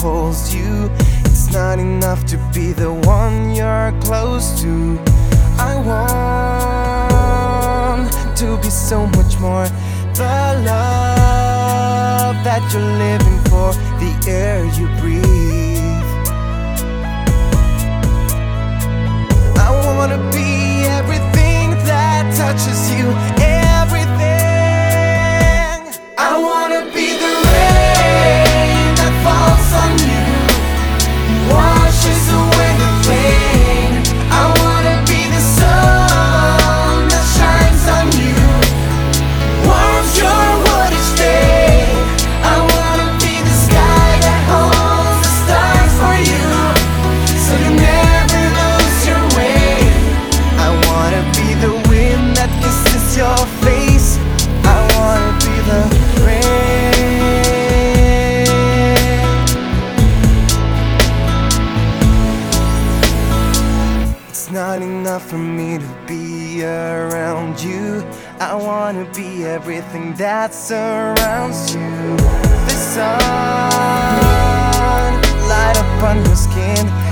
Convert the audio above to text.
holds you. It's not enough to be the one you're close to. I want to be so much more. The love that you're living for, the air you breathe. Not enough for me to be around you. I wanna be everything that surrounds you. The sun light up on your skin.